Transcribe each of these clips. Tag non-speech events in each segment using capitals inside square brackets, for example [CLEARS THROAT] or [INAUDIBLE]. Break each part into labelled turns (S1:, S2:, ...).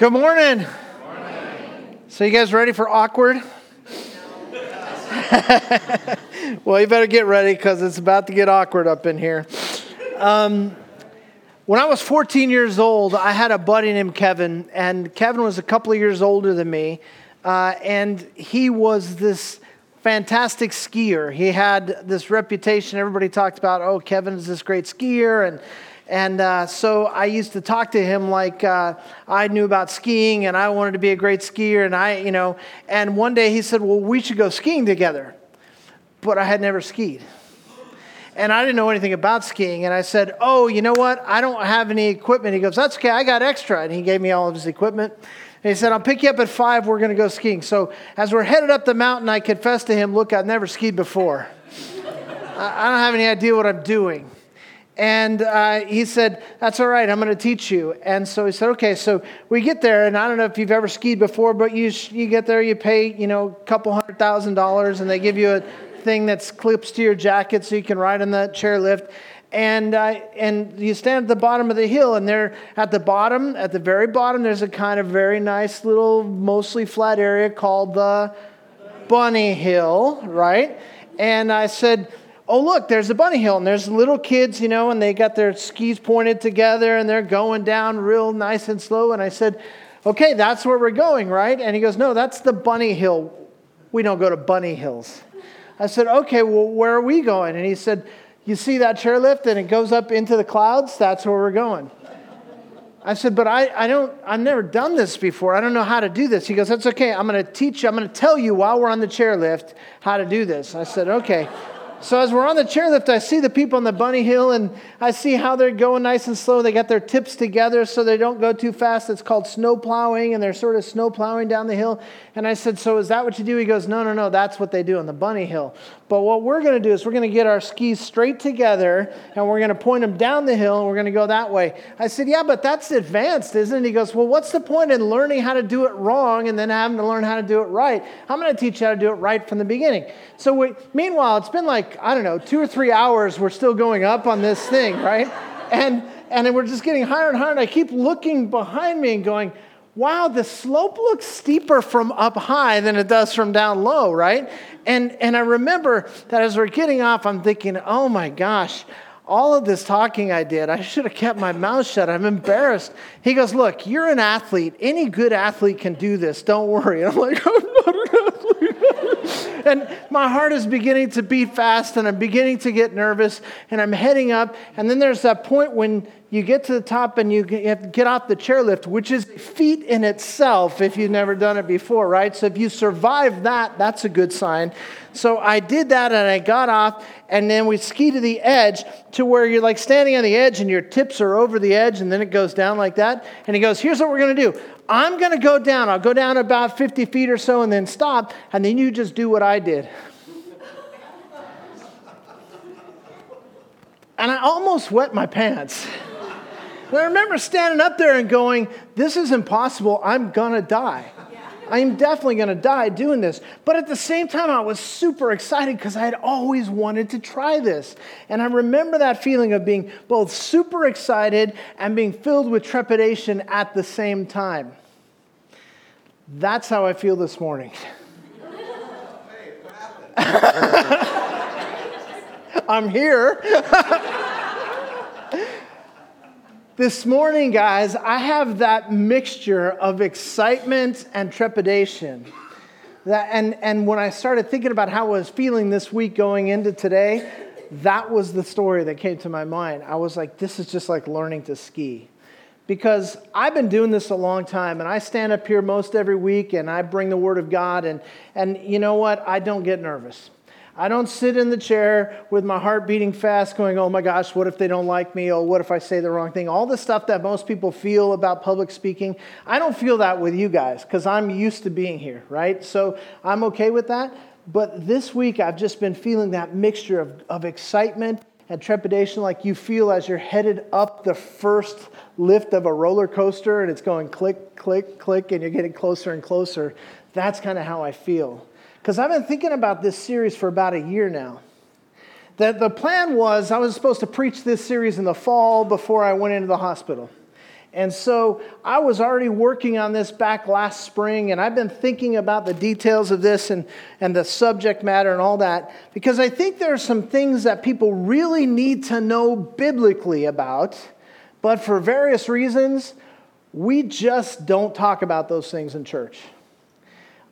S1: Good morning. So, you guys ready for awkward? [LAUGHS] well, you better get ready because it's about to get awkward up in here. Um, when I was 14 years old, I had a buddy named Kevin, and Kevin was a couple of years older than me, uh, and he was this fantastic skier. He had this reputation. Everybody talked about, oh, Kevin is this great skier, and and uh, so I used to talk to him like uh, I knew about skiing and I wanted to be a great skier. And I, you know, and one day he said, Well, we should go skiing together. But I had never skied. And I didn't know anything about skiing. And I said, Oh, you know what? I don't have any equipment. He goes, That's okay. I got extra. And he gave me all of his equipment. And he said, I'll pick you up at five. We're going to go skiing. So as we're headed up the mountain, I confessed to him, Look, I've never skied before. I don't have any idea what I'm doing. And uh, he said, That's all right, I'm going to teach you. And so he said, Okay, so we get there, and I don't know if you've ever skied before, but you, you get there, you pay, you know, a couple hundred thousand dollars, and they give you a thing that's clips to your jacket so you can ride on the chairlift. And, uh, and you stand at the bottom of the hill, and there at the bottom, at the very bottom, there's a kind of very nice little, mostly flat area called the Bunny Hill, right? And I said, oh, look, there's a bunny hill, and there's little kids, you know, and they got their skis pointed together, and they're going down real nice and slow. And I said, okay, that's where we're going, right? And he goes, no, that's the bunny hill. We don't go to bunny hills. I said, okay, well, where are we going? And he said, you see that chairlift and it goes up into the clouds? That's where we're going. I said, but I, I don't, I've never done this before. I don't know how to do this. He goes, that's okay. I'm going to teach you. I'm going to tell you while we're on the chairlift how to do this. I said, okay. So as we're on the chairlift, I see the people on the bunny hill and I see how they're going nice and slow. They got their tips together so they don't go too fast. It's called snow plowing and they're sort of snow plowing down the hill. And I said, So is that what you do? He goes, No, no, no, that's what they do on the bunny hill. But what we're going to do is we're going to get our skis straight together and we're going to point them down the hill and we're going to go that way. I said, Yeah, but that's advanced, isn't it? He goes, Well, what's the point in learning how to do it wrong and then having to learn how to do it right? I'm going to teach you how to do it right from the beginning. So we, meanwhile, it's been like, I don't know, two or three hours, we're still going up on this thing, right? And, and we're just getting higher and higher. And I keep looking behind me and going, wow, the slope looks steeper from up high than it does from down low, right? And, and I remember that as we're getting off, I'm thinking, oh my gosh, all of this talking I did, I should have kept my mouth shut. I'm embarrassed. He goes, Look, you're an athlete. Any good athlete can do this. Don't worry. I'm like, [LAUGHS] I'm not an athlete. [LAUGHS] and my heart is beginning to beat fast, and I'm beginning to get nervous, and I'm heading up. And then there's that point when you get to the top and you get off the chairlift, which is feat in itself if you've never done it before, right? So if you survive that, that's a good sign. So I did that and I got off, and then we ski to the edge to where you're like standing on the edge and your tips are over the edge, and then it goes down like that. And he goes, Here's what we're gonna do I'm gonna go down. I'll go down about 50 feet or so and then stop, and then you just do what I did. [LAUGHS] and I almost wet my pants. I remember standing up there and going, This is impossible. I'm going to die. I am definitely going to die doing this. But at the same time, I was super excited because I had always wanted to try this. And I remember that feeling of being both super excited and being filled with trepidation at the same time. That's how I feel this morning. [LAUGHS] I'm here. [LAUGHS] This morning, guys, I have that mixture of excitement and trepidation. That, and, and when I started thinking about how I was feeling this week going into today, that was the story that came to my mind. I was like, this is just like learning to ski. Because I've been doing this a long time, and I stand up here most every week and I bring the Word of God, and, and you know what? I don't get nervous. I don't sit in the chair with my heart beating fast, going, oh my gosh, what if they don't like me? Oh, what if I say the wrong thing? All the stuff that most people feel about public speaking. I don't feel that with you guys because I'm used to being here, right? So I'm okay with that. But this week, I've just been feeling that mixture of, of excitement and trepidation, like you feel as you're headed up the first lift of a roller coaster and it's going click, click, click, and you're getting closer and closer. That's kind of how I feel. Because I've been thinking about this series for about a year now. That the plan was I was supposed to preach this series in the fall before I went into the hospital. And so I was already working on this back last spring, and I've been thinking about the details of this and, and the subject matter and all that, because I think there are some things that people really need to know biblically about, but for various reasons, we just don't talk about those things in church.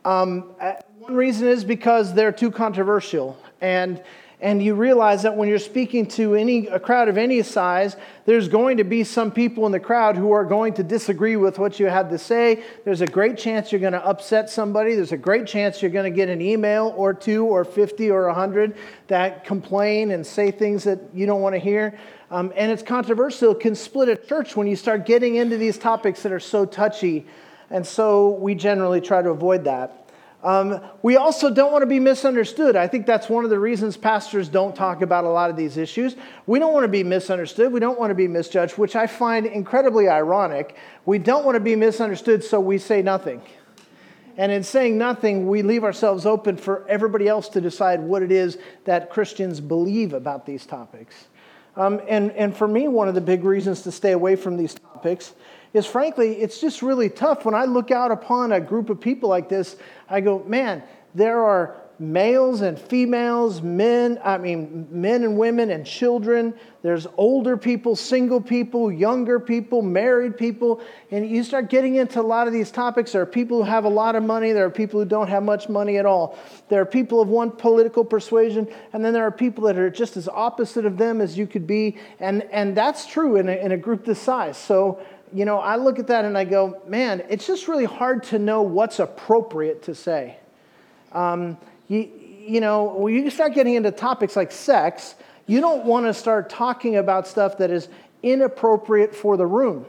S1: Um, uh, one reason is because they're too controversial. And and you realize that when you're speaking to any a crowd of any size there's going to be some people in the crowd who are going to disagree with what you had to say. There's a great chance you're going to upset somebody. There's a great chance you're going to get an email or two or 50 or 100 that complain and say things that you don't want to hear. Um, and it's controversial. It can split a church when you start getting into these topics that are so touchy. And so we generally try to avoid that um, we also don't want to be misunderstood. I think that's one of the reasons pastors don't talk about a lot of these issues. We don't want to be misunderstood. We don't want to be misjudged, which I find incredibly ironic. We don't want to be misunderstood, so we say nothing. And in saying nothing, we leave ourselves open for everybody else to decide what it is that Christians believe about these topics. Um, and, and for me, one of the big reasons to stay away from these topics is frankly, it's just really tough. When I look out upon a group of people like this, I go, man, there are males and females, men, I mean, men and women and children. There's older people, single people, younger people, married people. And you start getting into a lot of these topics. There are people who have a lot of money. There are people who don't have much money at all. There are people of one political persuasion. And then there are people that are just as opposite of them as you could be. And, and that's true in a, in a group this size. So, you know, I look at that and I go, man, it's just really hard to know what's appropriate to say. Um, you, you know, when you start getting into topics like sex, you don't want to start talking about stuff that is inappropriate for the room.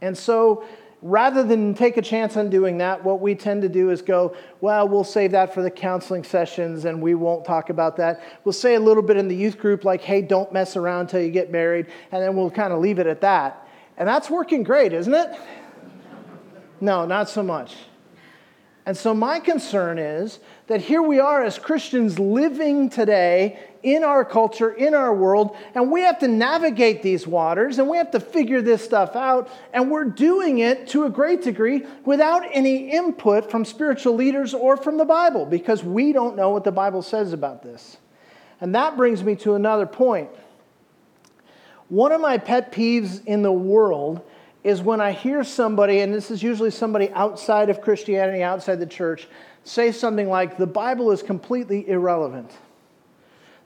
S1: And so, rather than take a chance on doing that, what we tend to do is go, well, we'll save that for the counseling sessions and we won't talk about that. We'll say a little bit in the youth group, like, hey, don't mess around until you get married, and then we'll kind of leave it at that. And that's working great, isn't it? No, not so much. And so, my concern is that here we are as Christians living today in our culture, in our world, and we have to navigate these waters and we have to figure this stuff out. And we're doing it to a great degree without any input from spiritual leaders or from the Bible because we don't know what the Bible says about this. And that brings me to another point. One of my pet peeves in the world is when I hear somebody, and this is usually somebody outside of Christianity, outside the church, say something like, the Bible is completely irrelevant.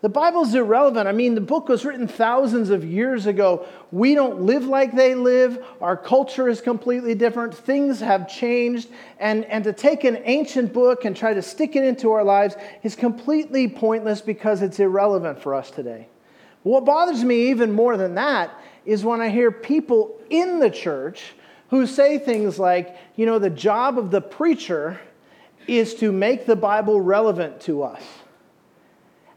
S1: The Bible's irrelevant. I mean, the book was written thousands of years ago. We don't live like they live. Our culture is completely different. Things have changed. And, and to take an ancient book and try to stick it into our lives is completely pointless because it's irrelevant for us today. What bothers me even more than that is when I hear people in the church who say things like, you know, the job of the preacher is to make the Bible relevant to us.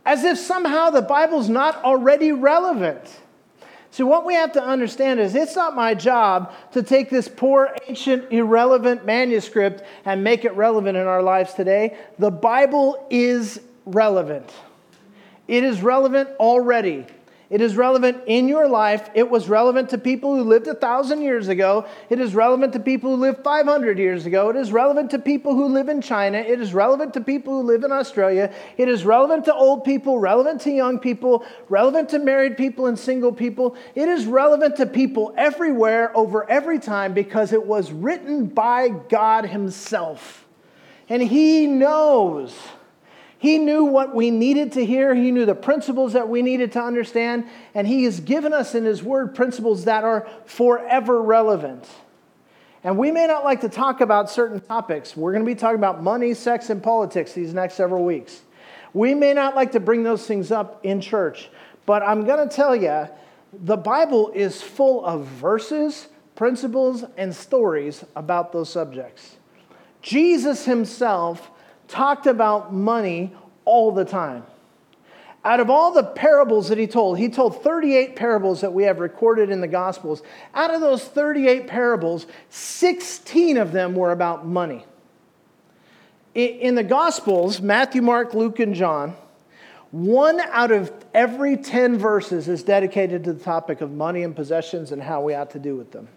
S1: As if somehow the Bible's not already relevant. So, what we have to understand is it's not my job to take this poor, ancient, irrelevant manuscript and make it relevant in our lives today. The Bible is relevant, it is relevant already. It is relevant in your life. It was relevant to people who lived a thousand years ago. It is relevant to people who lived 500 years ago. It is relevant to people who live in China. It is relevant to people who live in Australia. It is relevant to old people, relevant to young people, relevant to married people and single people. It is relevant to people everywhere, over every time, because it was written by God Himself. And He knows he knew what we needed to hear. He knew the principles that we needed to understand. And He has given us in His Word principles that are forever relevant. And we may not like to talk about certain topics. We're going to be talking about money, sex, and politics these next several weeks. We may not like to bring those things up in church. But I'm going to tell you, the Bible is full of verses, principles, and stories about those subjects. Jesus Himself talked about money all the time. Out of all the parables that he told, he told 38 parables that we have recorded in the Gospels. Out of those 38 parables, 16 of them were about money. In the Gospels, Matthew, Mark, Luke, and John, one out of every 10 verses is dedicated to the topic of money and possessions and how we ought to do with them.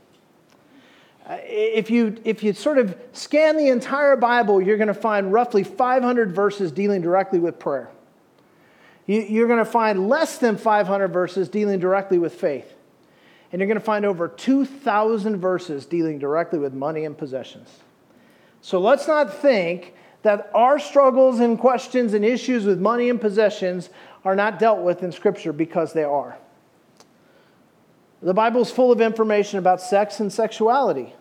S1: Uh, if you, if you sort of scan the entire Bible, you're going to find roughly 500 verses dealing directly with prayer. You, are going to find less than 500 verses dealing directly with faith. And you're going to find over 2,000 verses dealing directly with money and possessions. So let's not think that our struggles and questions and issues with money and possessions are not dealt with in Scripture because they are. The Bible is full of information about sex and sexuality.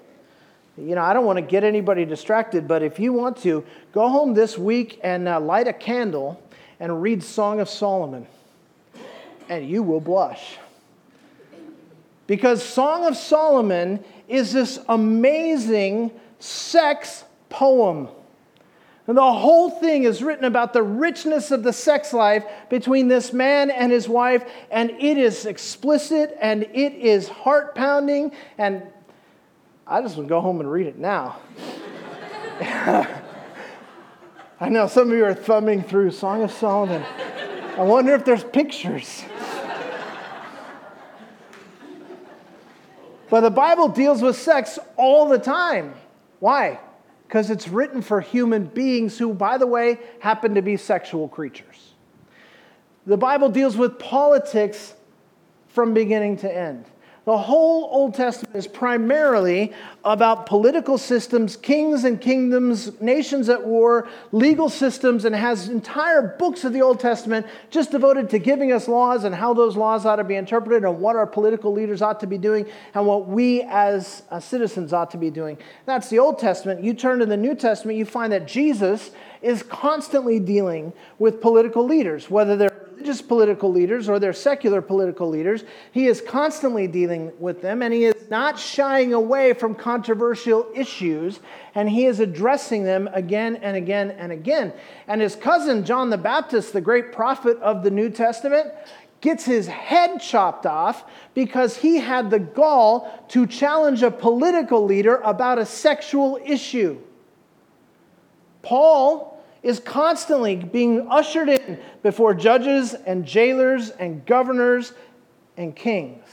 S1: You know, I don't want to get anybody distracted, but if you want to, go home this week and uh, light a candle and read Song of Solomon, and you will blush. Because Song of Solomon is this amazing sex poem. And the whole thing is written about the richness of the sex life between this man and his wife, and it is explicit and it is heart pounding. And I just want to go home and read it now. [LAUGHS] I know some of you are thumbing through Song of Solomon. I wonder if there's pictures. But the Bible deals with sex all the time. Why? Because it's written for human beings who, by the way, happen to be sexual creatures. The Bible deals with politics from beginning to end. The whole Old Testament is primarily about political systems, kings and kingdoms, nations at war, legal systems, and has entire books of the Old Testament just devoted to giving us laws and how those laws ought to be interpreted and what our political leaders ought to be doing and what we as uh, citizens ought to be doing. That's the Old Testament. You turn to the New Testament, you find that Jesus is constantly dealing with political leaders, whether they're religious political leaders or their secular political leaders. He is constantly dealing with them, and he is not shying away from controversial issues, and he is addressing them again and again and again. And his cousin, John the Baptist, the great prophet of the New Testament, gets his head chopped off because he had the gall to challenge a political leader about a sexual issue. Paul is constantly being ushered in before judges and jailers and governors and kings.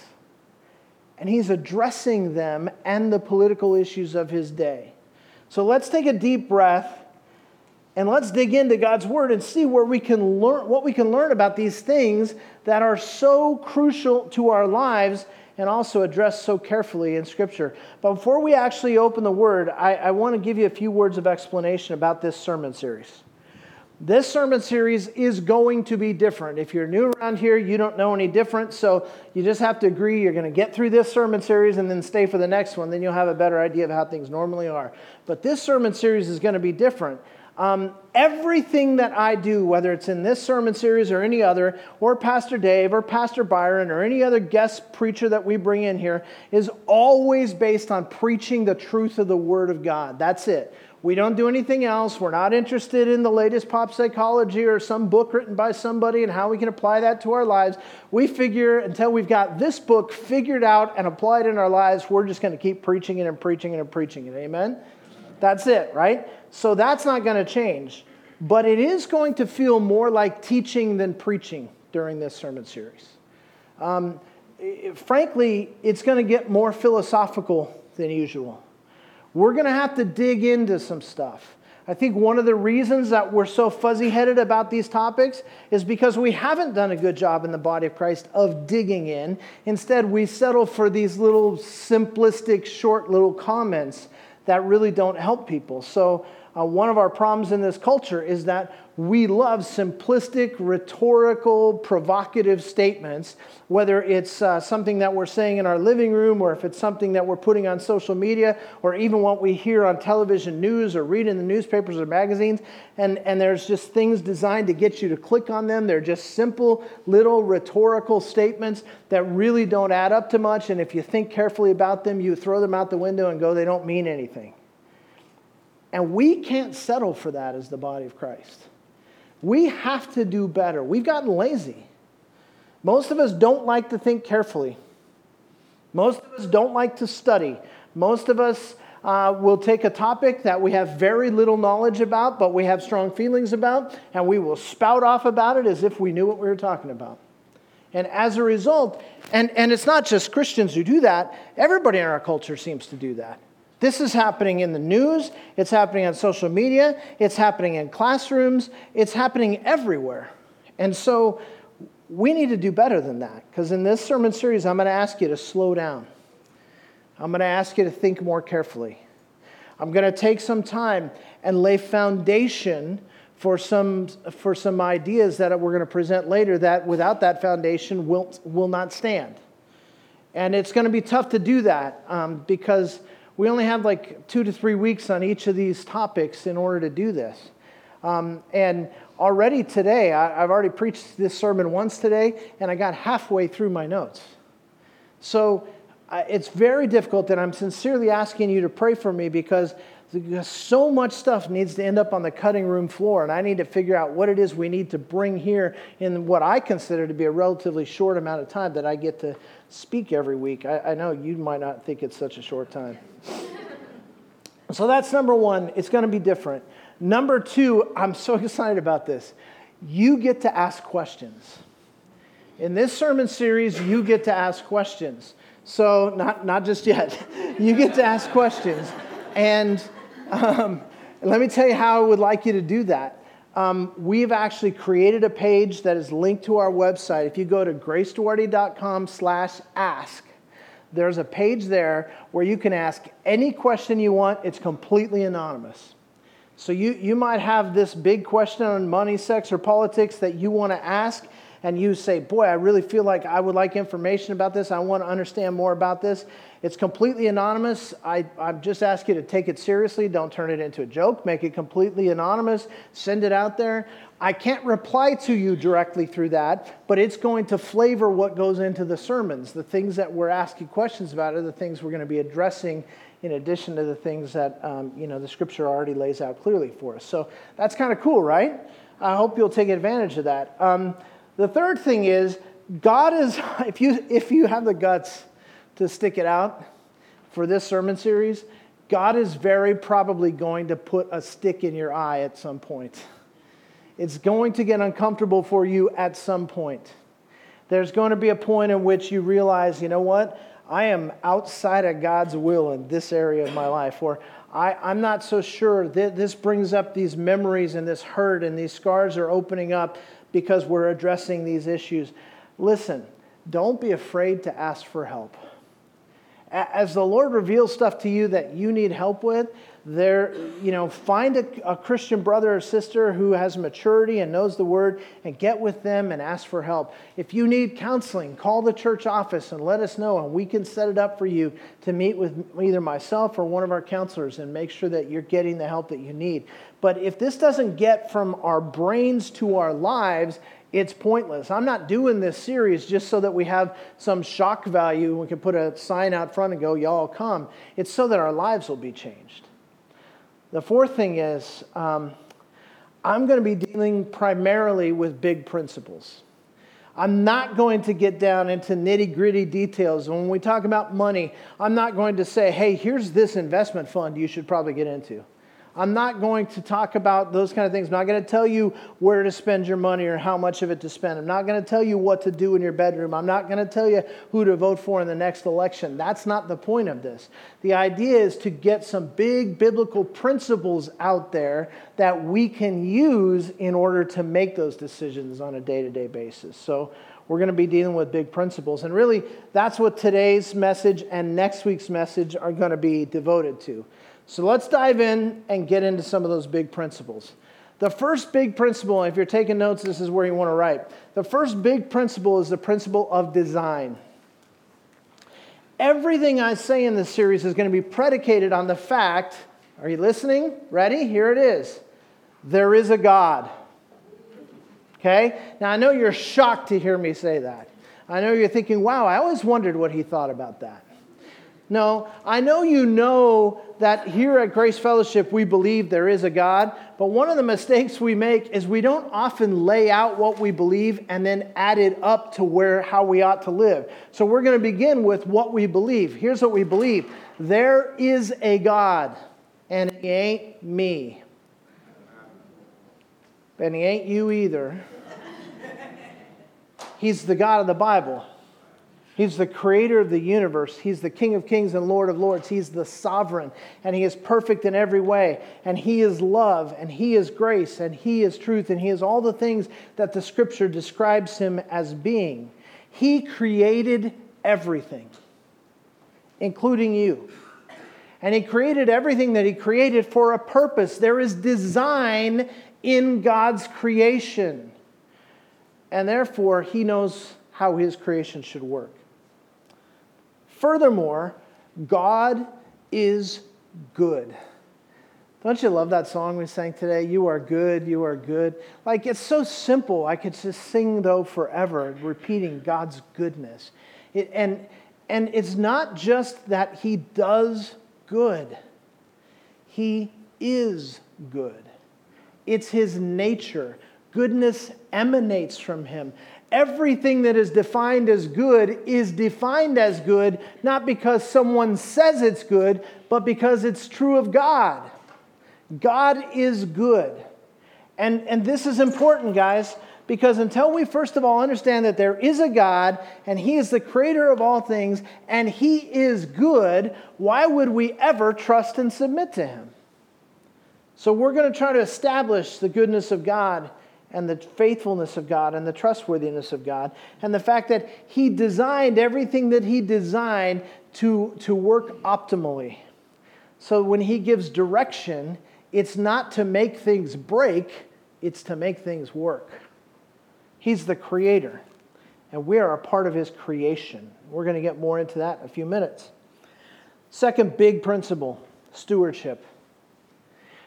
S1: And he's addressing them and the political issues of his day. So let's take a deep breath and let's dig into God's word and see where we can learn what we can learn about these things that are so crucial to our lives and also addressed so carefully in Scripture. But before we actually open the Word, I, I want to give you a few words of explanation about this sermon series. This sermon series is going to be different. If you're new around here, you don't know any different, so you just have to agree you're going to get through this sermon series and then stay for the next one. Then you'll have a better idea of how things normally are. But this sermon series is going to be different. Um, everything that I do, whether it's in this sermon series or any other, or Pastor Dave or Pastor Byron or any other guest preacher that we bring in here, is always based on preaching the truth of the Word of God. That's it. We don't do anything else. We're not interested in the latest pop psychology or some book written by somebody and how we can apply that to our lives. We figure until we've got this book figured out and applied in our lives, we're just going to keep preaching it and preaching it and preaching it. Amen? That's it, right? So that's not going to change. But it is going to feel more like teaching than preaching during this sermon series. Um, frankly, it's going to get more philosophical than usual. We're going to have to dig into some stuff. I think one of the reasons that we're so fuzzy headed about these topics is because we haven't done a good job in the body of Christ of digging in. Instead, we settle for these little simplistic, short little comments that really don't help people. So, uh, one of our problems in this culture is that we love simplistic, rhetorical, provocative statements, whether it's uh, something that we're saying in our living room or if it's something that we're putting on social media or even what we hear on television news or read in the newspapers or magazines. And, and there's just things designed to get you to click on them. They're just simple, little rhetorical statements that really don't add up to much. And if you think carefully about them, you throw them out the window and go, they don't mean anything. And we can't settle for that as the body of Christ. We have to do better. We've gotten lazy. Most of us don't like to think carefully. Most of us don't like to study. Most of us uh, will take a topic that we have very little knowledge about, but we have strong feelings about, and we will spout off about it as if we knew what we were talking about. And as a result, and, and it's not just Christians who do that, everybody in our culture seems to do that. This is happening in the news, it's happening on social media, it's happening in classrooms, it's happening everywhere. And so we need to do better than that because in this sermon series, I'm going to ask you to slow down. I'm going to ask you to think more carefully. I'm going to take some time and lay foundation for some, for some ideas that we're going to present later that without that foundation will, will not stand. And it's going to be tough to do that um, because we only have like two to three weeks on each of these topics in order to do this. Um, and already today, I, I've already preached this sermon once today, and I got halfway through my notes. So it's very difficult, and I'm sincerely asking you to pray for me because so much stuff needs to end up on the cutting room floor, and I need to figure out what it is we need to bring here in what I consider to be a relatively short amount of time that I get to speak every week. I, I know you might not think it's such a short time. [LAUGHS] so that's number one. It's going to be different. Number two, I'm so [LAUGHS] excited about this. You get to ask questions. In this sermon series, you get to ask questions. So, not, not just yet. [LAUGHS] you get to ask questions. And um, let me tell you how I would like you to do that. Um, we've actually created a page that is linked to our website. If you go to graceduarte.com slash ask, there's a page there where you can ask any question you want. It's completely anonymous. So you, you might have this big question on money, sex, or politics that you want to ask, and you say, Boy, I really feel like I would like information about this. I want to understand more about this. It's completely anonymous. I, I just ask you to take it seriously. Don't turn it into a joke. Make it completely anonymous. Send it out there. I can't reply to you directly through that, but it's going to flavor what goes into the sermons. The things that we're asking questions about are the things we're going to be addressing in addition to the things that um, you know the scripture already lays out clearly for us. So that's kind of cool, right? I hope you'll take advantage of that. Um, the third thing is God is [LAUGHS] if you if you have the guts to stick it out for this sermon series, God is very probably going to put a stick in your eye at some point. It's going to get uncomfortable for you at some point. There's going to be a point in which you realize, you know what? I am outside of God's will in this area of my life, or I, am not so sure that this brings up these memories and this hurt and these scars are opening up because we're addressing these issues. Listen, don't be afraid to ask for help. As the Lord reveals stuff to you that you need help with, there, you know, find a, a, Christian brother or sister who has maturity and knows the word and get with them and ask for help. If you need counseling, call the church office and let us know, and we can set it up for you to meet with either myself or one of our counselors and make sure that you're getting the help that you need. But if this doesn't get from our brains to our lives, it's pointless. I'm not doing this series just so that we have some shock value. We can put a sign out front and go, Y'all come. It's so that our lives will be changed. The fourth thing is, um, I'm going to be dealing primarily with big principles. I'm not going to get down into nitty gritty details. When we talk about money, I'm not going to say, hey, here's this investment fund you should probably get into. I'm not going to talk about those kind of things. I'm not going to tell you where to spend your money or how much of it to spend. I'm not going to tell you what to do in your bedroom. I'm not going to tell you who to vote for in the next election. That's not the point of this. The idea is to get some big biblical principles out there that we can use in order to make those decisions on a day to day basis. So, we're going to be dealing with big principles. And really, that's what today's message and next week's message are going to be devoted to. So let's dive in and get into some of those big principles. The first big principle, if you're taking notes, this is where you want to write. The first big principle is the principle of design. Everything I say in this series is going to be predicated on the fact are you listening? Ready? Here it is. There is a God. Okay? Now, I know you're shocked to hear me say that. I know you're thinking, wow, I always wondered what he thought about that. No, I know you know that here at Grace Fellowship we believe there is a God, but one of the mistakes we make is we don't often lay out what we believe and then add it up to where how we ought to live. So we're going to begin with what we believe. Here's what we believe. There is a God, and he ain't me. And he ain't you either. He's the God of the Bible. He's the creator of the universe. He's the King of kings and Lord of lords. He's the sovereign, and He is perfect in every way. And He is love, and He is grace, and He is truth, and He is all the things that the scripture describes Him as being. He created everything, including you. And He created everything that He created for a purpose. There is design in God's creation. And therefore, He knows how His creation should work. Furthermore, God is good. Don't you love that song we sang today? You are good, you are good. Like it's so simple. I could just sing though forever, repeating God's goodness. It, and, and it's not just that He does good, He is good. It's His nature. Goodness emanates from Him everything that is defined as good is defined as good not because someone says it's good, but because it's true of God. God is good. And, and this is important, guys, because until we first of all understand that there is a God and He is the creator of all things and He is good, why would we ever trust and submit to Him? So we're going to try to establish the goodness of God and the faithfulness of God and the trustworthiness of God, and the fact that He designed everything that He designed to, to work optimally. So when He gives direction, it's not to make things break, it's to make things work. He's the creator, and we are a part of His creation. We're going to get more into that in a few minutes. Second big principle stewardship.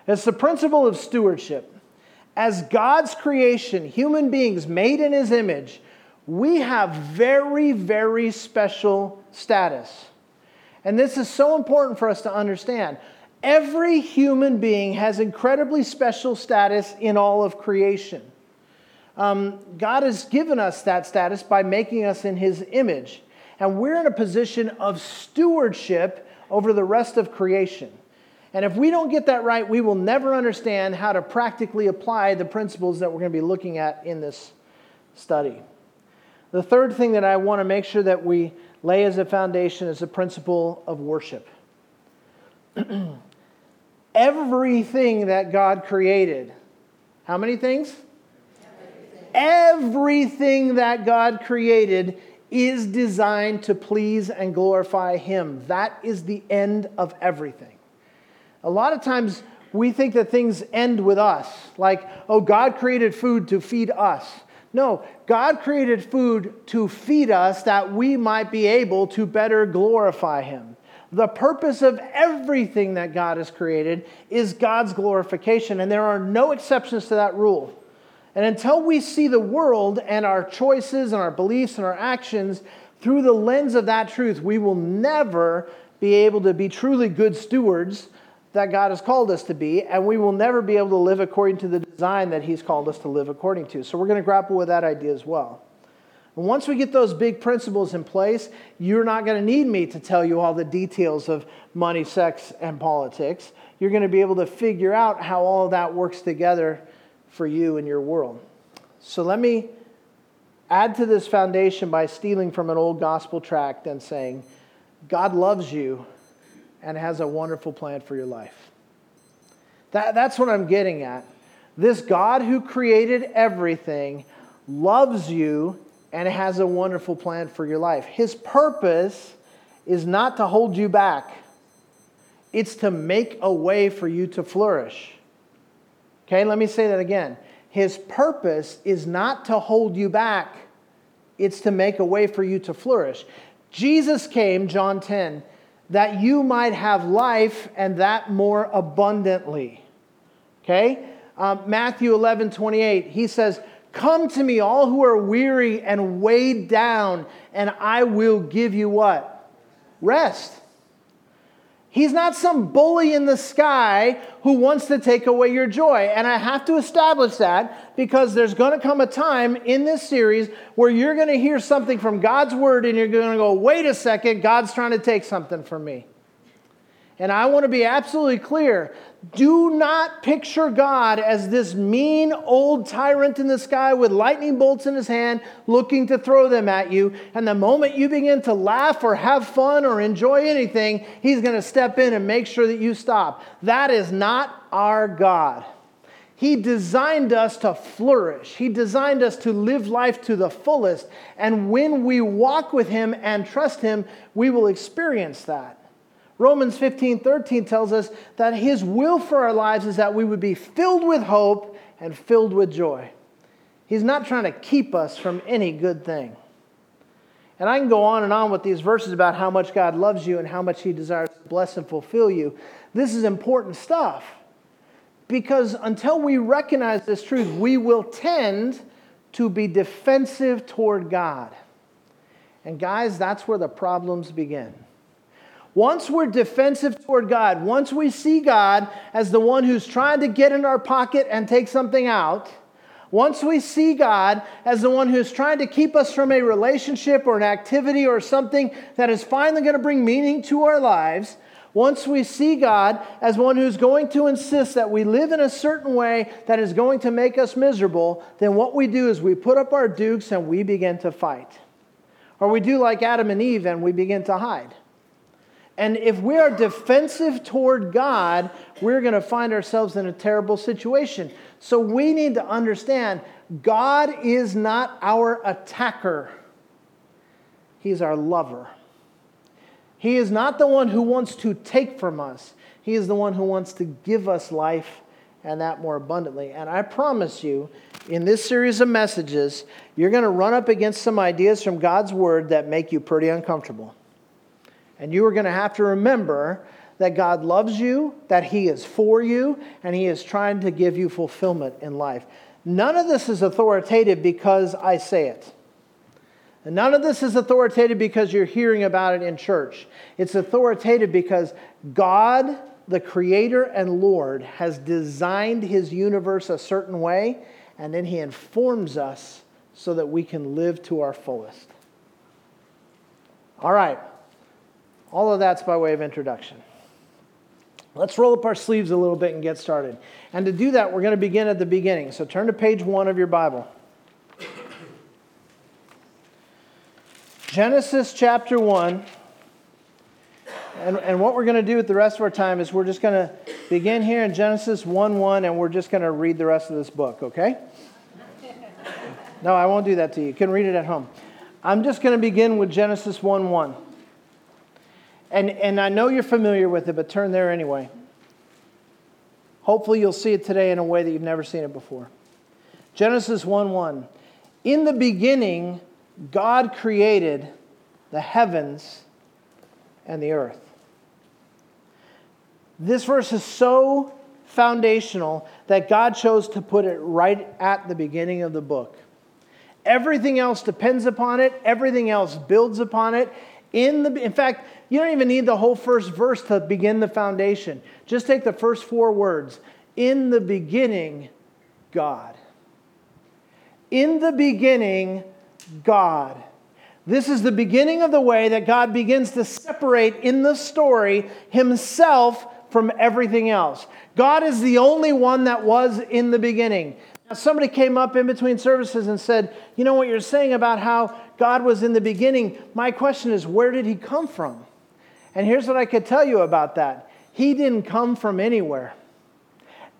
S1: It's the principle of stewardship as God's creation, human beings made in his image, we have very, very special status. And this is so important for us to understand. Every human being has incredibly special status in all of creation. Um, God has given us that status by making us in his image. And we're in a position of stewardship over the rest of creation. And if we don't get that right, we will never understand how to practically apply the principles that we're going to be looking at in this study. The third thing that I want to make sure that we lay as a foundation is the principle of worship. [CLEARS THROAT] Everything that God created, how many things? Everything. Everything that God created is designed to please and glorify Him. That is the end of everything. A lot of times we think that things end with us, like, oh, God created food to feed us. No, God created food to feed us that we might be able to better glorify Him. The purpose of everything that God has created is God's glorification, and there are no exceptions to that rule. And until we see the world and our choices and our beliefs and our actions through the lens of that truth, we will never be able to be truly good stewards that God has called us to be, and we will never be able to live according to the design that He's called us to live according to. So we're going to grapple with that idea as well. And once we get those big principles in place, you're not going to need me to tell you all the details of money, sex, and politics. You're going to be able to figure out how all of that works together for you and your world. So let me add to this foundation by stealing from an old gospel tract and saying, God loves you and has a wonderful plan for your life. That, that's what I'm getting at. This God who created everything loves you and has a wonderful plan for your life. His purpose is not to hold you back, it's to make a way for you to flourish. Okay, let me say that again. His purpose is not to hold you back, it's to make a way for you to flourish. Jesus came, John 10, that you might have life and that more abundantly. Okay? Um, Matthew 11, 28, he says, Come to me, all who are weary and weighed down, and I will give you what? Rest. He's not some bully in the sky who wants to take away your joy. And I have to establish that because there's going to come a time in this series where you're going to hear something from God's word and you're going to go, wait a second, God's trying to take something from me. And I want to be absolutely clear do not picture God as this mean old tyrant in the sky with lightning bolts in his hand looking to throw them at you. And the moment you begin to laugh or have fun or enjoy anything, he's going to step in and make sure that you stop. That is not our God. He designed us to flourish. He designed us to live life to the fullest. And when we walk with Him and trust Him, we will experience that. Romans 15 13 tells us that His will for our lives is that we would be filled with hope and filled with joy. He's not trying to keep us from any good thing. And I can go on and on with these verses about how much God loves you and how much He desires to bless and fulfill you. This is important stuff because until we recognize this truth, we will tend to be defensive toward God. And guys, that's where the problems begin. Once we're defensive toward God, once we see God as the one who's trying to get in our pocket and take something out, once we see God as the one who's trying to keep us from a relationship or an activity or something that is finally going to bring meaning to our lives, once we see God as one who's going to insist that we live in a certain way that is going to make us miserable, then what we do is we put up our dukes and we begin to fight. Or we do like Adam and Eve and we begin to hide. And if we are defensive toward God, we're going to find ourselves in a terrible situation. So we need to understand God is not our attacker, He's our lover. He is not the one who wants to take from us, He is the one who wants to give us life and that more abundantly. And I promise you, in this series of messages, you're going to run up against some ideas from God's Word that make you pretty uncomfortable. And you are going to have to remember that God loves you, that He is for you, and He is trying to give you fulfillment in life. None of this is authoritative because I say it. And none of this is authoritative because you're hearing about it in church. It's authoritative because God, the Creator and Lord, has designed His universe a certain way, and then He informs us so that we can live to our fullest. All right. All of that's by way of introduction. Let's roll up our sleeves a little bit and get started. And to do that, we're going to begin at the beginning. So turn to page one of your Bible. Genesis chapter 1. And, and what we're going to do with the rest of our time is we're just going to begin here in Genesis 1 1, and we're just going to read the rest of this book, okay? No, I won't do that to you. You can read it at home. I'm just going to begin with Genesis 1 1. And, and I know you're familiar with it, but turn there anyway. Hopefully, you'll see it today in a way that you've never seen it before. Genesis 1 1. In the beginning, God created the heavens and the earth. This verse is so foundational that God chose to put it right at the beginning of the book. Everything else depends upon it, everything else builds upon it. In, the, in fact, you don't even need the whole first verse to begin the foundation. Just take the first four words. In the beginning, God. In the beginning, God. This is the beginning of the way that God begins to separate in the story himself from everything else. God is the only one that was in the beginning. Now, somebody came up in between services and said, You know what you're saying about how God was in the beginning? My question is, where did he come from? And here's what I could tell you about that He didn't come from anywhere.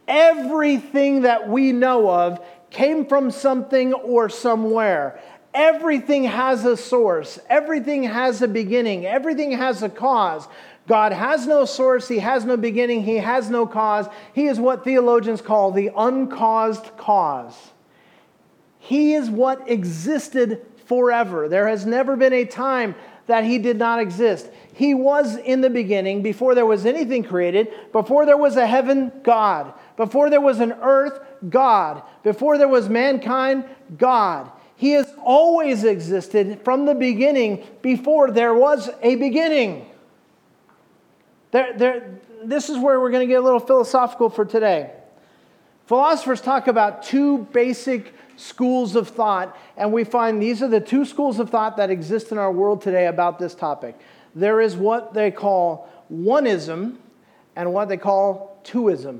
S1: Everything that we know of came from something or somewhere. Everything has a source, everything has a beginning, everything has a cause. God has no source, He has no beginning, He has no cause. He is what theologians call the uncaused cause. He is what existed forever. There has never been a time that He did not exist. He was in the beginning, before there was anything created, before there was a heaven, God. Before there was an earth, God. Before there was mankind, God. He has always existed from the beginning before there was a beginning. There, there, this is where we're going to get a little philosophical for today. Philosophers talk about two basic schools of thought, and we find these are the two schools of thought that exist in our world today about this topic. There is what they call oneism, and what they call twoism.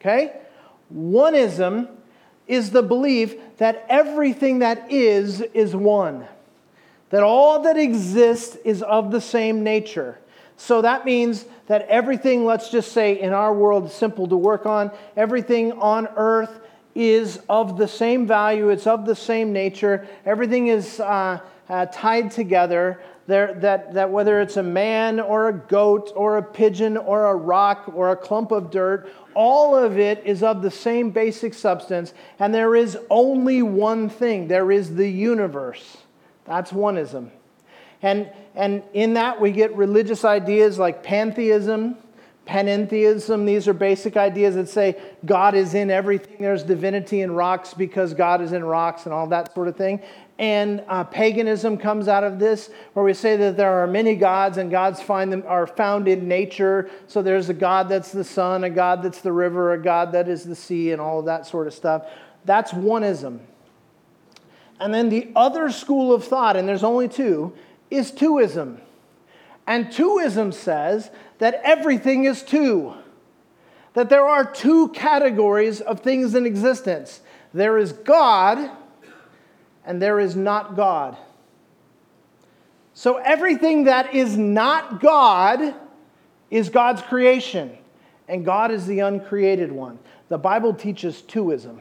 S1: Okay? Oneism is the belief that everything that is is one, that all that exists is of the same nature. So that means that everything, let's just say in our world, simple to work on, everything on earth is of the same value, it's of the same nature, everything is uh, uh, tied together. There, that, that whether it's a man or a goat or a pigeon or a rock or a clump of dirt, all of it is of the same basic substance, and there is only one thing there is the universe. That's oneism. And, and in that, we get religious ideas like pantheism, panentheism. These are basic ideas that say God is in everything. There's divinity in rocks because God is in rocks and all that sort of thing. And uh, paganism comes out of this, where we say that there are many gods, and gods find them are found in nature. So there's a God that's the sun, a God that's the river, a God that is the sea, and all of that sort of stuff. That's oneism. And then the other school of thought, and there's only two, is twoism. And twoism says that everything is two, that there are two categories of things in existence there is God, and there is not God. So everything that is not God is God's creation, and God is the uncreated one. The Bible teaches twoism.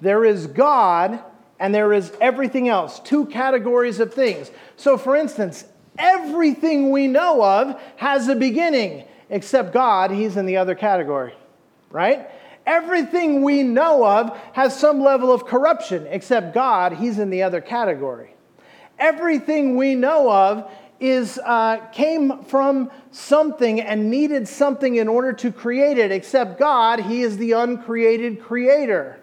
S1: There is God, and there is everything else, two categories of things. So, for instance, everything we know of has a beginning, except God, he's in the other category, right? Everything we know of has some level of corruption, except God, he's in the other category. Everything we know of is uh, came from something and needed something in order to create it, except God, he is the uncreated creator.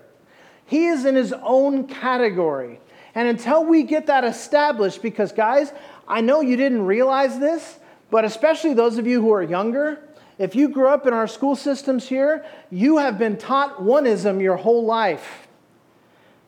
S1: He is in his own category. And until we get that established, because guys, I know you didn't realize this, but especially those of you who are younger, if you grew up in our school systems here, you have been taught oneism your whole life.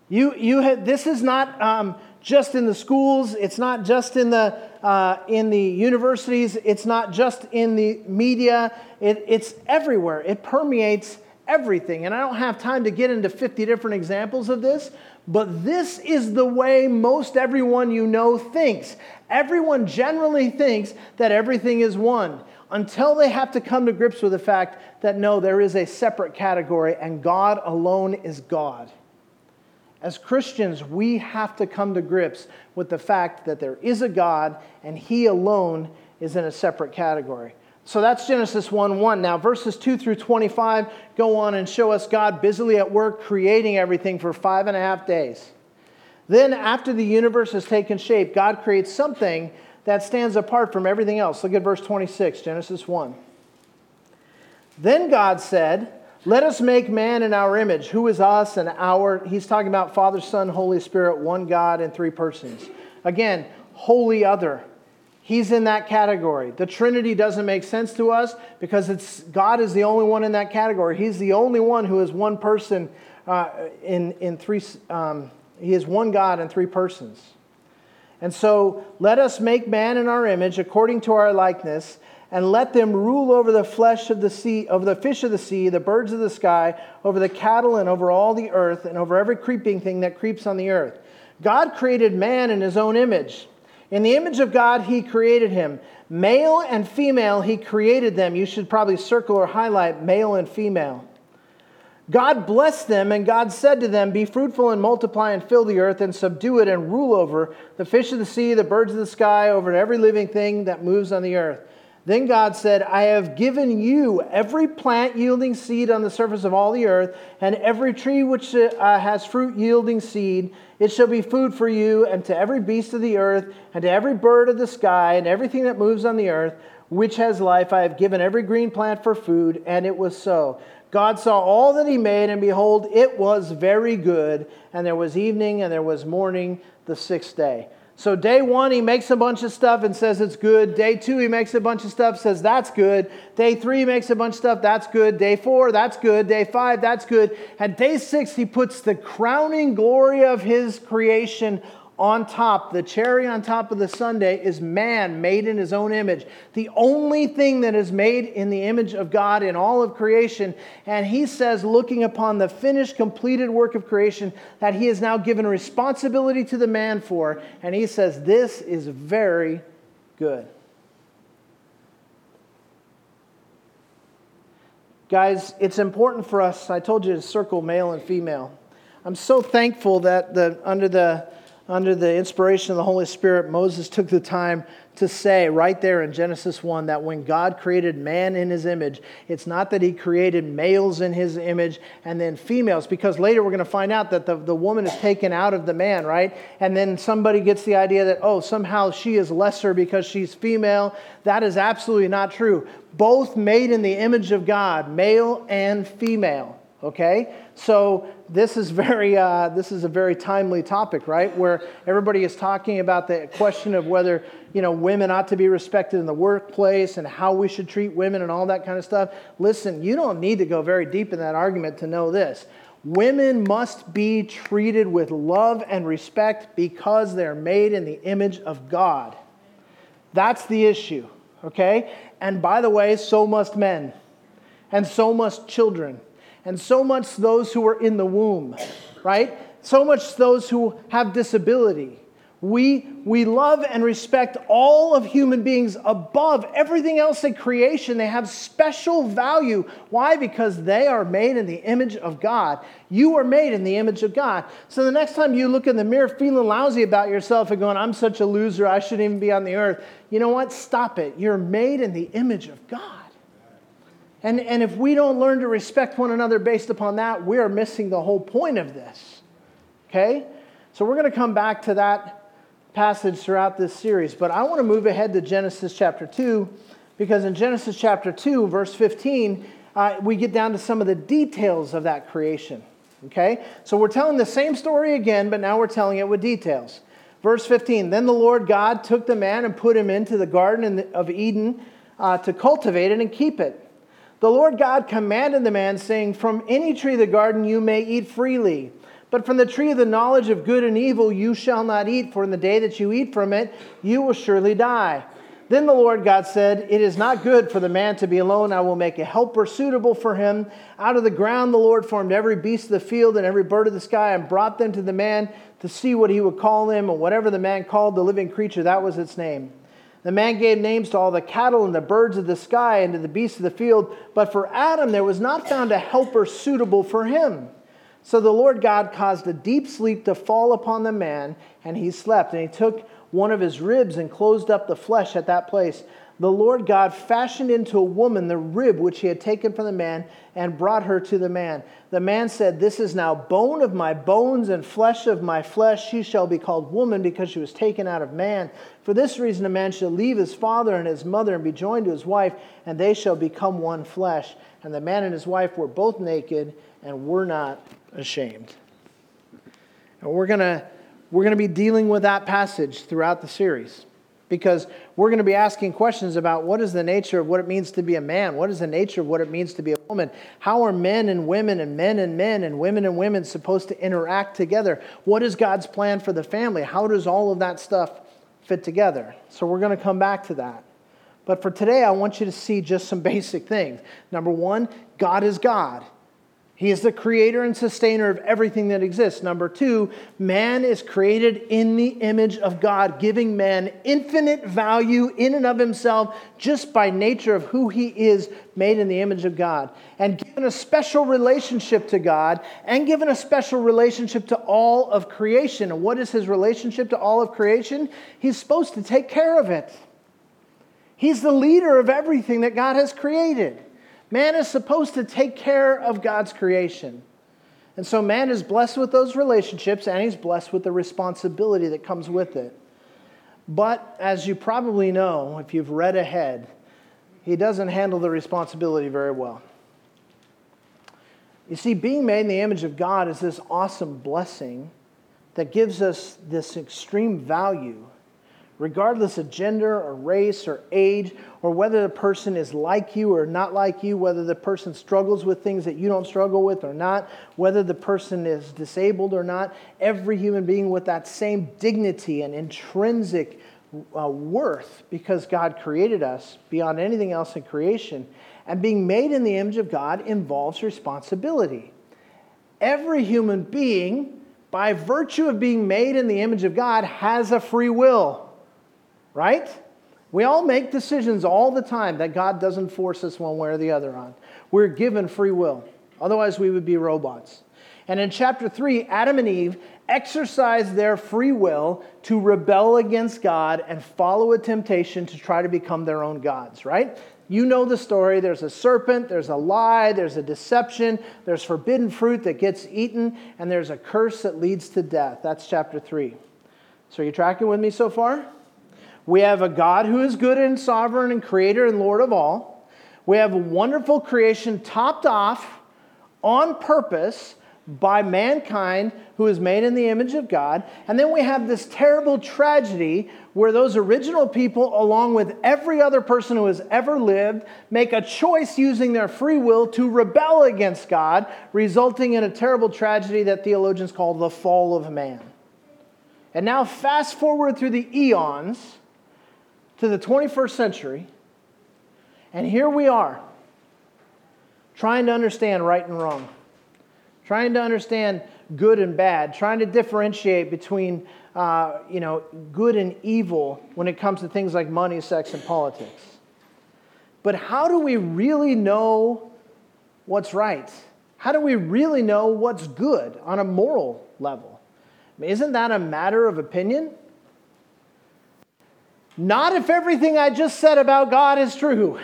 S1: You, you had, this is not um, just in the schools, it's not just in the, uh, in the universities, it's not just in the media, it, it's everywhere. It permeates everything. And I don't have time to get into 50 different examples of this, but this is the way most everyone you know thinks. Everyone generally thinks that everything is one until they have to come to grips with the fact that no, there is a separate category and God alone is God. As Christians, we have to come to grips with the fact that there is a God and He alone is in a separate category. So that's Genesis 1 1. Now, verses 2 through 25 go on and show us God busily at work creating everything for five and a half days. Then, after the universe has taken shape, God creates something that stands apart from everything else. Look at verse 26, Genesis 1. Then God said, Let us make man in our image. Who is us and our? He's talking about Father, Son, Holy Spirit, one God in three persons. Again, wholly other. He's in that category. The Trinity doesn't make sense to us because it's, God is the only one in that category. He's the only one who is one person uh, in, in three, um, he is one God in three persons. And so let us make man in our image according to our likeness and let them rule over the flesh of the sea, over the fish of the sea, the birds of the sky, over the cattle and over all the earth and over every creeping thing that creeps on the earth. God created man in his own image. In the image of God, He created him. Male and female, He created them. You should probably circle or highlight male and female. God blessed them, and God said to them, Be fruitful and multiply and fill the earth and subdue it and rule over the fish of the sea, the birds of the sky, over every living thing that moves on the earth. Then God said, I have given you every plant yielding seed on the surface of all the earth, and every tree which uh, has fruit yielding seed. It shall be food for you, and to every beast of the earth, and to every bird of the sky, and everything that moves on the earth, which has life. I have given every green plant for food, and it was so. God saw all that he made, and behold, it was very good. And there was evening, and there was morning the sixth day. So, day one, he makes a bunch of stuff and says it's good. Day two, he makes a bunch of stuff, says that's good. Day three, he makes a bunch of stuff, that's good. Day four, that's good. Day five, that's good. And day six, he puts the crowning glory of his creation on top, the cherry on top of the sundae, is man made in his own image. The only thing that is made in the image of God in all of creation. And he says, looking upon the finished, completed work of creation, that he has now given responsibility to the man for. And he says, This is very good. Guys, it's important for us. I told you to circle male and female. I'm so thankful that the, under the under the inspiration of the Holy Spirit, Moses took the time to say right there in Genesis 1 that when God created man in his image, it's not that he created males in his image and then females, because later we're going to find out that the, the woman is taken out of the man, right? And then somebody gets the idea that, oh, somehow she is lesser because she's female. That is absolutely not true. Both made in the image of God, male and female okay so this is very uh, this is a very timely topic right? Where everybody is talking about the question of whether you know women ought to be respected in the workplace and how we should treat women and all that kind of stuff. Listen you don't need to go very deep in that argument to know this. Women must be treated with love and respect because they're made in the image of god. That's the issue okay? And by the way so must men and so must children and so much those who are in the womb, right? So much those who have disability. We, we love and respect all of human beings above everything else in creation. They have special value. Why? Because they are made in the image of God. You are made in the image of God. So the next time you look in the mirror feeling lousy about yourself and going, I'm such a loser, I shouldn't even be on the earth, you know what? Stop it. You're made in the image of God. And, and if we don't learn to respect one another based upon that, we are missing the whole point of this. Okay? So we're going to come back to that passage throughout this series. But I want to move ahead to Genesis chapter 2, because in Genesis chapter 2, verse 15, uh, we get down to some of the details of that creation. Okay? So we're telling the same story again, but now we're telling it with details. Verse 15 Then the Lord God took the man and put him into the garden of Eden uh, to cultivate it and keep it. The Lord God commanded the man, saying, From any tree of the garden you may eat freely, but from the tree of the knowledge of good and evil you shall not eat, for in the day that you eat from it, you will surely die. Then the Lord God said, It is not good for the man to be alone. I will make a helper suitable for him. Out of the ground the Lord formed every beast of the field and every bird of the sky and brought them to the man to see what he would call them. And whatever the man called the living creature, that was its name. The man gave names to all the cattle and the birds of the sky and to the beasts of the field, but for Adam there was not found a helper suitable for him. So the Lord God caused a deep sleep to fall upon the man, and he slept. And he took one of his ribs and closed up the flesh at that place the Lord God fashioned into a woman the rib which he had taken from the man and brought her to the man. The man said, This is now bone of my bones and flesh of my flesh. She shall be called woman because she was taken out of man. For this reason, a man shall leave his father and his mother and be joined to his wife, and they shall become one flesh. And the man and his wife were both naked and were not ashamed. And we're going to we're going to be dealing with that passage throughout the series because we're going to be asking questions about what is the nature of what it means to be a man? What is the nature of what it means to be a woman? How are men and women and men and men and women and women supposed to interact together? What is God's plan for the family? How does all of that stuff fit together? So we're going to come back to that. But for today, I want you to see just some [LAUGHS] basic things. Number one, God is God. He is the creator and sustainer of everything that exists. Number two, man is created in the image of God, giving man infinite value in and of himself just by nature of who he is, made in the image of God. And given a special relationship to God and given a special relationship to all of creation. And what is his relationship to all of creation? He's supposed to take care of it. He's the leader of everything that God has created. Man is supposed to take care of God's creation. And so man is blessed with those relationships and he's blessed with the responsibility that comes with it. But as you probably know, if you've read ahead, he doesn't handle the responsibility very well. You see, being made in the image of God is this awesome blessing that gives us this extreme value regardless of gender or race or age, or whether the person is like you or not like you, whether the person struggles with things that you don't struggle with or not, whether the person is disabled or not. Every human being with that same dignity and intrinsic uh, worth because God created us beyond anything else in creation. And being made in the image of God involves responsibility. Every human being, by virtue of being made in the image of God, has a free will right? We all make decisions all the time that God doesn't force us one way or the other on. We're given free will. Otherwise, we would be robots. And in chapter 3, Adam and Eve exercise their free will to rebel against God and follow a temptation to try to become their own gods, right? You know the story. There's a serpent, there's a lie, there's a deception, there's forbidden fruit that gets eaten, and there's a curse that leads to death. That's chapter 3. So, are you tracking with me so far? We have a God who is good and sovereign and creator and Lord of all. We have a wonderful creation topped off on purpose by mankind who is made in the image of God. And then we have this terrible tragedy where those original people, along with every other person who has ever lived, make a choice using their free will to rebel against God, resulting in a terrible tragedy that theologians call the fall of man. And now, fast forward through the eons to the 21st century, and here we are trying to understand right and wrong, trying to understand good and bad, trying to differentiate between uh, you know, good and evil when it comes to things like money, sex, and politics. But how do we really know what's right? How do we really know what's good on a moral level? I mean, isn't that a matter of opinion? Not if everything I just said about God is true.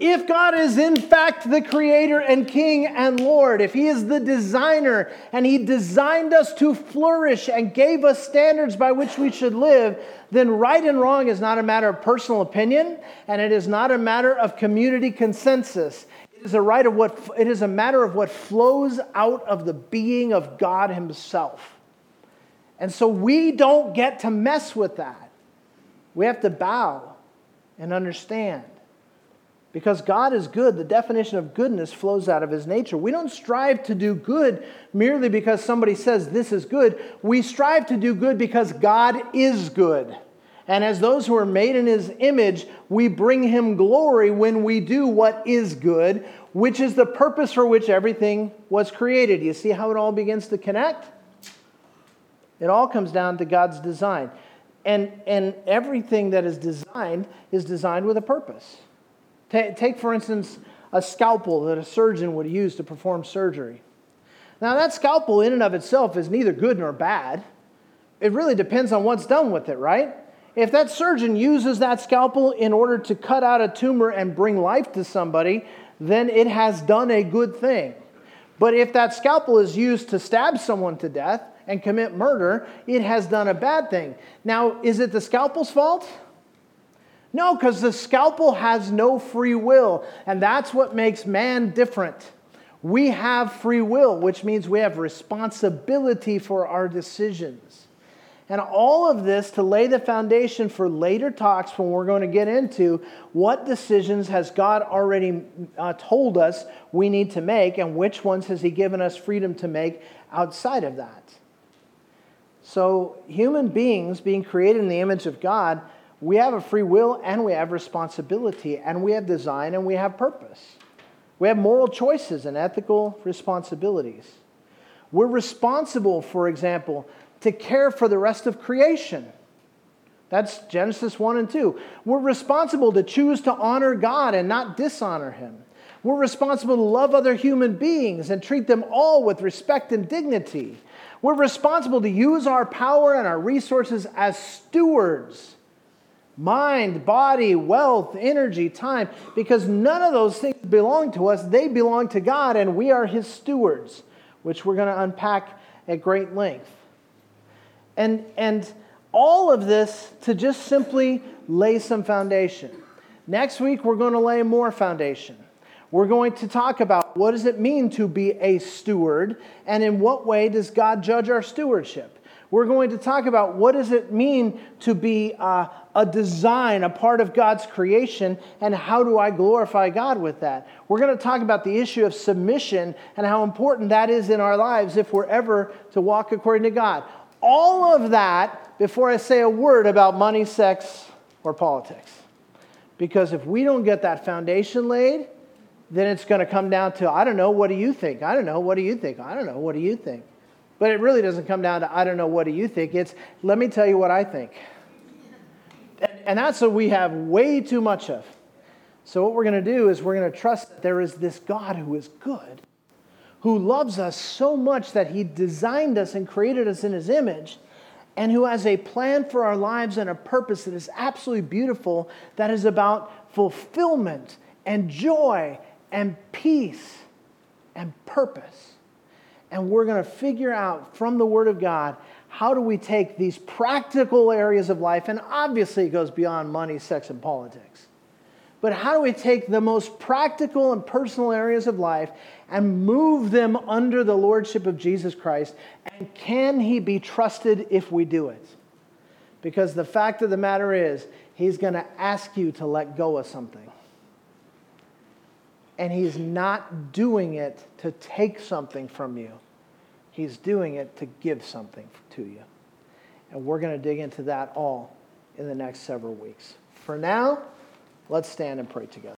S1: If God is in fact the creator and king and Lord, if he is the designer and he designed us to flourish and gave us standards by which we should live, then right and wrong is not a matter of personal opinion and it is not a matter of community consensus. It is a right of what it is a matter of what flows out of the being of God himself. And so we don't get to mess with that. We have to bow and understand. Because God is good, the definition of goodness flows out of his nature. We don't strive to do good merely because somebody says this is good. We strive to do good because God is good. And as those who are made in his image, we bring him glory when we do what is good, which is the purpose for which everything was created. You see how it all begins to connect? It all comes down to God's design. And, and everything that is designed is designed with a purpose. take, for instance, a scalpel that a surgeon would use to perform surgery. Now, that scalpel, in and of itself, is neither good nor bad. It really depends on what's done with it, right? If that surgeon uses that scalpel in order to cut out a tumor and bring life to somebody, then it has done a good thing. But if that scalpel is used to stab someone to death, and commit murder, it has done a bad thing. Now, is it the scalpel's fault? No, because the scalpel has no free will, and that's what makes man different. We have free will, which means we have responsibility for our decisions. And all of this to lay the foundation for later talks when we're going to get into what decisions has God already uh, told us we need to make, and which ones has He given us freedom to make outside of that. So, human beings being created in the image of God, we have a free will and we have responsibility and we have design and we have purpose. We have moral choices and ethical responsibilities. We're responsible, for example, to care for the rest of creation. That's Genesis 1 and 2. We're responsible to choose to honor God and not dishonor Him. We're responsible to love other human beings and treat them all with respect and dignity. We're responsible to use our power and our resources as stewards mind, body, wealth, energy, time because none of those things belong to us. They belong to God, and we are His stewards, which we're going to unpack at great length. And, and all of this to just simply lay some foundation. Next week, we're going to lay more foundation. We're going to talk about what does it mean to be a steward and in what way does God judge our stewardship. We're going to talk about what does it mean to be uh, a design, a part of God's creation, and how do I glorify God with that. We're going to talk about the issue of submission and how important that is in our lives if we're ever to walk according to God. All of that before I say a word about money, sex, or politics. Because if we don't get that foundation laid, then it's going to come down to, I don't know, what do you think? I don't know, what do you think? I don't know, what do you think? But it really doesn't come down to, I don't know, what do you think? It's, let me tell you what I think. And, that's what we have way too much of. So, what we're going to do is we're going to trust that there is this God who is good, who loves us so much that he designed us and created us in his image, and who has a plan for our lives and a purpose that is absolutely beautiful, that is about fulfillment and joy and peace and purpose. And we're going to figure out from the Word of God how do we take these practical areas of life, and obviously it goes beyond money, sex, and politics. But how do we take the most practical and personal areas of life and move them under the lordship of Jesus Christ? And can he be trusted if we do it? Because the fact of the matter is, he's going to ask you to let go of something. And he's not doing it to take something from you. He's doing it to give something to you. And we're going to dig into that all in the next several weeks. For now, let's stand and pray together.